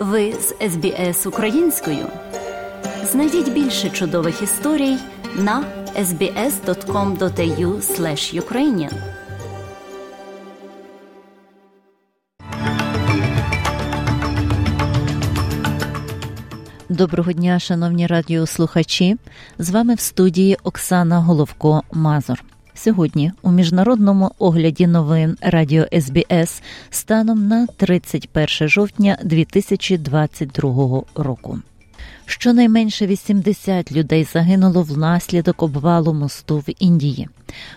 Ви з СБС українською. Знайдіть більше чудових історій на sbs.com.au ukrainian Доброго дня, шановні радіослухачі. З вами в студії Оксана Головко Мазур. Сьогодні у міжнародному огляді новин Радіо СБС станом на 31 жовтня 2022 року. Щонайменше 80 людей загинуло внаслідок обвалу мосту в Індії.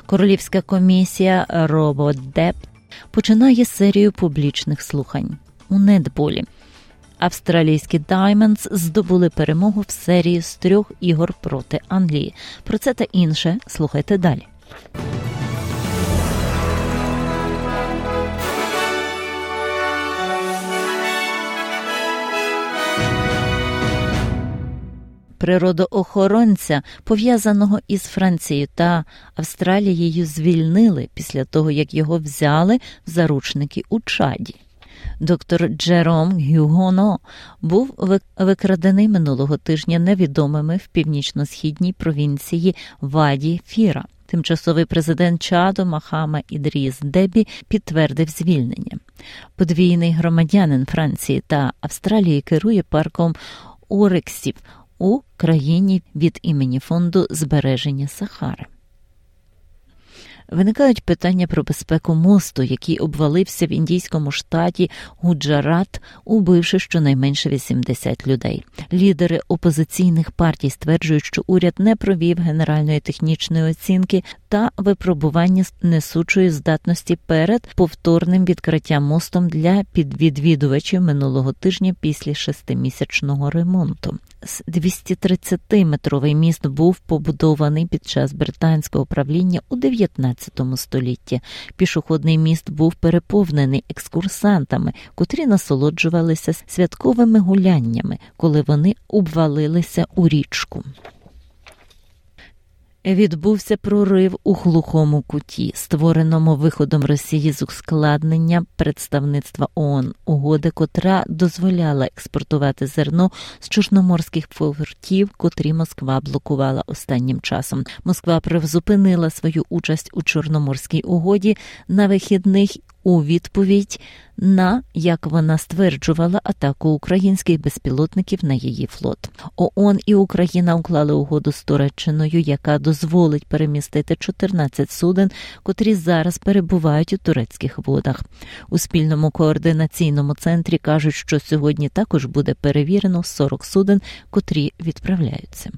Королівська комісія Рободеп починає серію публічних слухань у недболі. Австралійські Даймондс здобули перемогу в серії з трьох ігор проти Англії. Про це та інше слухайте далі. Природоохоронця, пов'язаного із Францією та Австралією, звільнили після того, як його взяли в заручники у Чаді. Доктор Джером Гюгоно був викрадений минулого тижня невідомими в північно-східній провінції Ваді Фіра. Тимчасовий президент Чаду Махама Ідріс Дебі підтвердив звільнення. Подвійний громадянин Франції та Австралії керує парком Орексів у країні від імені фонду збереження Сахари. Виникають питання про безпеку мосту, який обвалився в індійському штаті Гуджарат, убивши щонайменше 80 людей. Лідери опозиційних партій стверджують, що уряд не провів генеральної технічної оцінки та випробування несучої здатності перед повторним відкриттям мостом для підвідвідувачів минулого тижня після шестимісячного ремонту. 230-метровий міст був побудований під час британського правління у 19 столітті. Пішохідний міст був переповнений екскурсантами, котрі насолоджувалися святковими гуляннями, коли вони обвалилися у річку. Відбувся прорив у глухому куті, створеному виходом Росії з ускладнення представництва ООН, угоди, котра дозволяла експортувати зерно з чорноморських портів, котрі Москва блокувала останнім часом. Москва призупинила свою участь у чорноморській угоді на вихідних у відповідь на як вона стверджувала атаку українських безпілотників на її флот. ООН і Україна уклали угоду з Туреччиною, яка дозволить перемістити 14 суден, котрі зараз перебувають у турецьких водах. У спільному координаційному центрі кажуть, що сьогодні також буде перевірено 40 суден, котрі відправляються.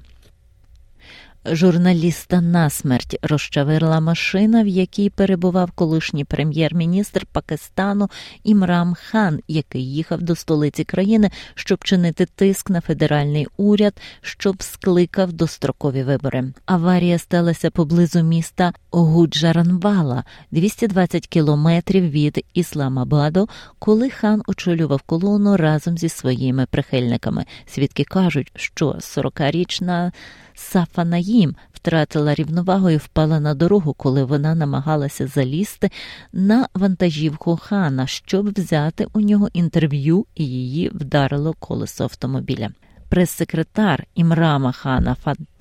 Журналіста насмерть розчавирла машина, в якій перебував колишній прем'єр-міністр Пакистану Імрам Хан, який їхав до столиці країни, щоб чинити тиск на федеральний уряд, щоб скликав дострокові вибори. Аварія сталася поблизу міста Гуджаранвала, 220 кілометрів від Ісламабаду, коли хан очолював колону разом зі своїми прихильниками. Свідки кажуть, що 40-річна Сафа Наїм втратила рівновагу і впала на дорогу, коли вона намагалася залізти на вантажівку хана, щоб взяти у нього інтерв'ю, і її вдарило колесо автомобіля. Прес-секретар Імрама хана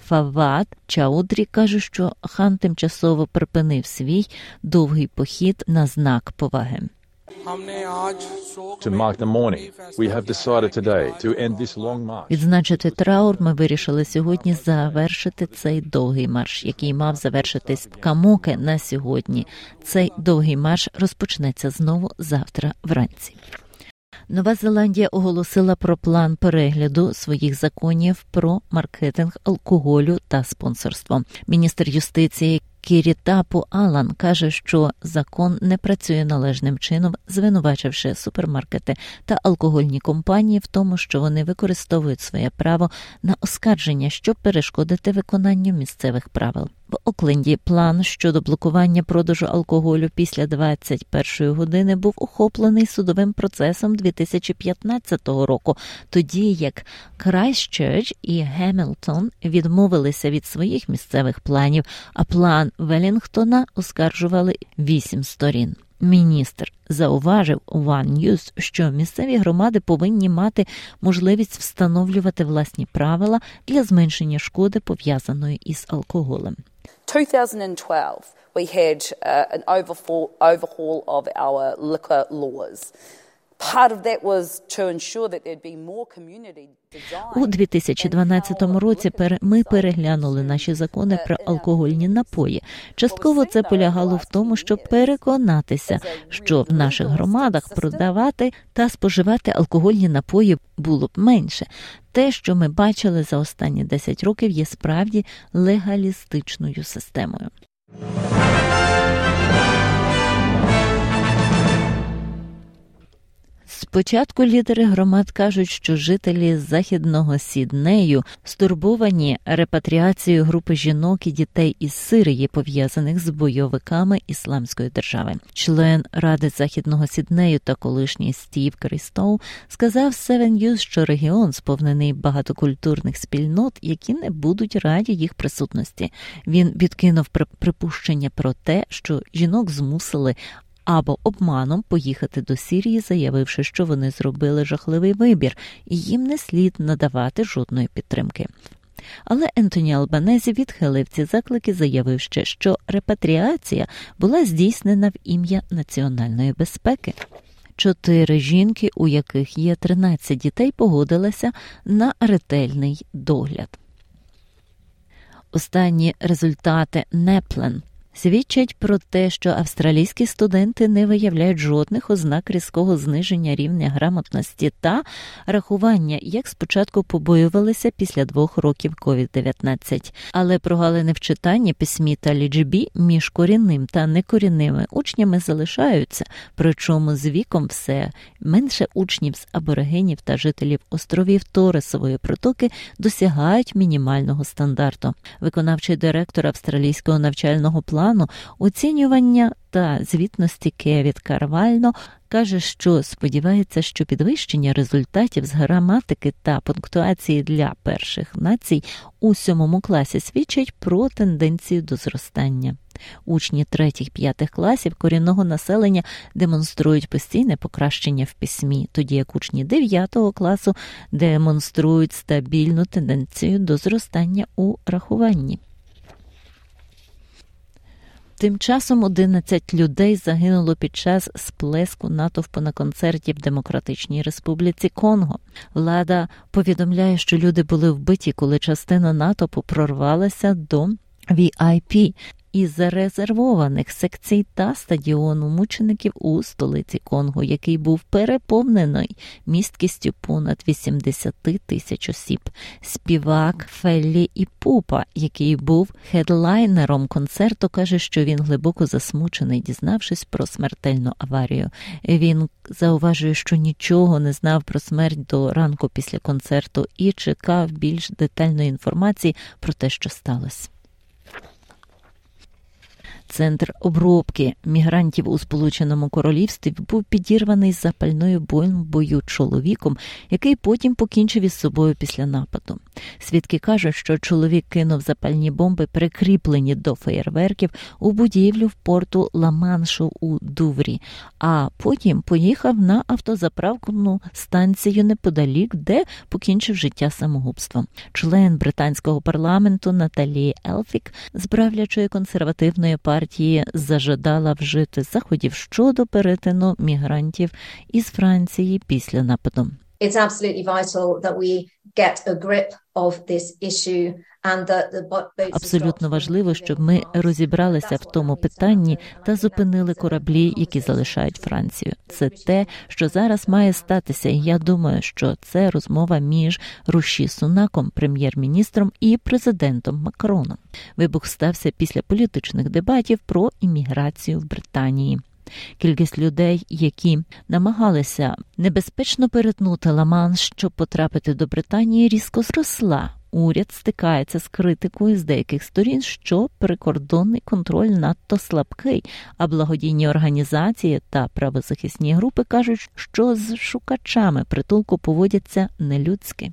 Фават Чаудрі каже, що хан тимчасово припинив свій довгий похід на знак поваги. Відзначити траур ми вирішили сьогодні завершити цей довгий марш, який мав завершитись в Камоке на сьогодні. Цей довгий марш розпочнеться знову завтра вранці. Нова Зеландія оголосила про план перегляду своїх законів про маркетинг алкоголю та спонсорство. Міністр юстиції Кірітапу Алан каже, що закон не працює належним чином, звинувачивши супермаркети та алкогольні компанії в тому, що вони використовують своє право на оскарження, щоб перешкодити виконанню місцевих правил. В Окленді план щодо блокування продажу алкоголю після 21-ї години був охоплений судовим процесом 2015 року, тоді як Крайстчерч і Гемілтон відмовилися від своїх місцевих планів, а план Велінгтона оскаржували вісім сторін. Міністр зауважив One News, що місцеві громади повинні мати можливість встановлювати власні правила для зменшення шкоди пов'язаної із алкоголем. 2012 we had uh, an overhaul, overhaul of our liquor laws. У 2012 році ми переглянули наші закони про алкогольні напої. Частково це полягало в тому, щоб переконатися, що в наших громадах продавати та споживати алкогольні напої було б менше. Те, що ми бачили за останні 10 років, є справді легалістичною системою. Спочатку лідери громад кажуть, що жителі західного Сіднею стурбовані репатріацією групи жінок і дітей із Сирії, пов'язаних з бойовиками ісламської держави. Член ради західного Сіднею та колишній Стів Крістоу сказав Seven News, що регіон сповнений багатокультурних спільнот, які не будуть раді їх присутності. Він відкинув припущення про те, що жінок змусили або обманом поїхати до Сірії, заявивши, що вони зробили жахливий вибір, і їм не слід надавати жодної підтримки. Але Ентоні Албанезі відхилив ці заклики, заявивши, що репатріація була здійснена в ім'я національної безпеки. Чотири жінки, у яких є 13 дітей, погодилися на ретельний догляд. Останні результати Неплен – свідчать про те, що австралійські студенти не виявляють жодних ознак різкого зниження рівня грамотності та рахування, як спочатку побоювалися після двох років COVID-19. Але прогалини в читанні, письмі та лічбі між корінним та некорінними учнями залишаються, причому з віком все менше учнів з аборигенів та жителів островів Торесової протоки досягають мінімального стандарту. Виконавчий директор австралійського навчального плану плану оцінювання та звітності Кевіт Карвально каже, що сподівається, що підвищення результатів з граматики та пунктуації для перших націй у сьомому класі свідчить про тенденцію до зростання. Учні третіх п'ятих класів корінного населення демонструють постійне покращення в письмі, тоді як учні дев'ятого класу демонструють стабільну тенденцію до зростання у рахуванні. Тим часом 11 людей загинуло під час сплеску натовпу на концерті в Демократичній Республіці Конго. Влада повідомляє, що люди були вбиті, коли частина натовпу прорвалася до VIP із зарезервованих секцій та стадіону мучеників у столиці Конго, який був переповнений місткістю понад 80 тисяч осіб. Співак Феллі і Пупа, який був хедлайнером концерту, каже, що він глибоко засмучений, дізнавшись про смертельну аварію. Він зауважує, що нічого не знав про смерть до ранку після концерту і чекав більш детальної інформації про те, що сталося. Центр обробки мігрантів у Сполученому Королівстві був підірваний запальною бомбою чоловіком, який потім покінчив із собою після нападу. Свідки кажуть, що чоловік кинув запальні бомби, прикріплені до феєрверків у будівлю в порту Ла-Маншу у Дуврі, а потім поїхав на автозаправку станцію неподалік, де покінчив життя самогубством. Член британського парламенту Наталії Елфік з правлячої консервативної партії партії зажадала вжити заходів щодо перетину мігрантів із Франції після нападу. It's absolutely vital that we get a grip of this issue Абсолютно важливо, щоб ми розібралися в тому питанні та зупинили кораблі, які залишають Францію. Це те, що зараз має статися, і я думаю, що це розмова між Руші Сунаком, прем'єр-міністром і президентом Макроном. Вибух стався після політичних дебатів про імміграцію в Британії. Кількість людей, які намагалися небезпечно перетнути Ламан, щоб потрапити до Британії, різко зросла. Уряд стикається з критикою з деяких сторін, що прикордонний контроль надто слабкий, а благодійні організації та правозахисні групи кажуть, що з шукачами притулку поводяться нелюдськи.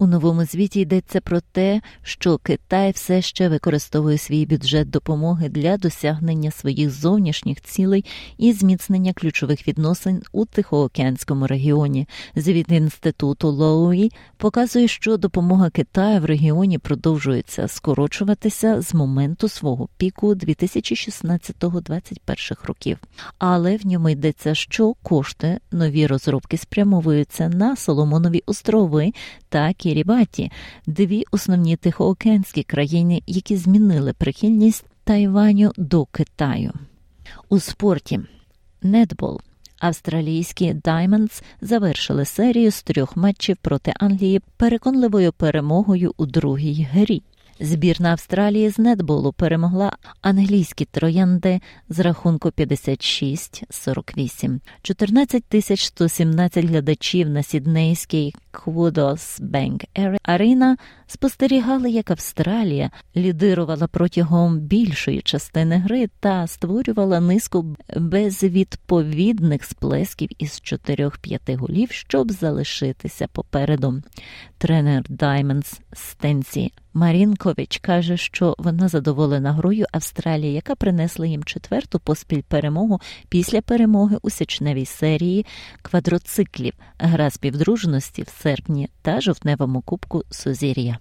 У новому звіті йдеться про те, що Китай все ще використовує свій бюджет допомоги для досягнення своїх зовнішніх цілей і зміцнення ключових відносин у Тихоокеанському регіоні. Звіт інституту Лоуї показує, що допомога Китаю в регіоні продовжується скорочуватися з моменту свого піку 2016-2021 років. Але в ньому йдеться, що кошти нові розробки спрямовуються на Соломонові острови та Кірібаті, дві основні тихоокеанські країни, які змінили прихильність Тайваню до Китаю. У спорті Нетбол. Австралійські Diamonds завершили серію з трьох матчів проти Англії переконливою перемогою у другій грі. Збірна Австралії з нетболу перемогла англійські троянди з рахунку 56-48. 14 тисяч 117 глядачів на сіднейській Qudos Bank Arena спостерігали, як Австралія лідирувала протягом більшої частини гри та створювала низку безвідповідних сплесків із 4-5 голів, щоб залишитися попереду. Тренер Diamonds Стенсі Марінкович каже, що вона задоволена грою Австралії, яка принесла їм четверту поспіль перемогу після перемоги у січневій серії квадроциклів, гра співдружності в серпні та жовтневому кубку Сузір'я.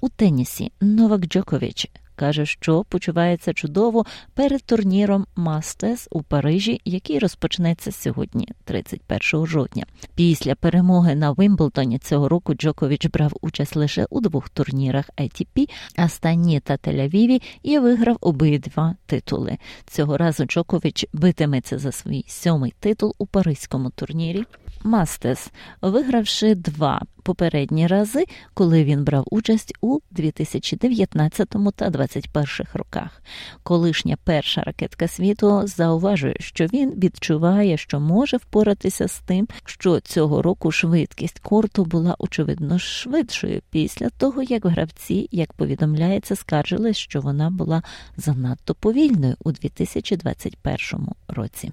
У тенісі Новак Джокович каже, що почувається чудово перед турніром Мастес у Парижі, який розпочнеться сьогодні, 31 жовтня. Після перемоги на Вимблтоні цього року Джокович брав участь лише у двох турнірах ATP, Астані та Тель-Авіві і виграв обидва титули. Цього разу Джокович битиметься за свій сьомий титул у паризькому турнірі. Мастес, вигравши два попередні рази, коли він брав участь у 2019 та 2021 роках. Колишня перша ракетка світу зауважує, що він відчуває, що може впоратися з тим, що цього року швидкість корту була очевидно швидшою після того, як гравці, як повідомляється, скаржились, що вона була занадто повільною у 2021 році.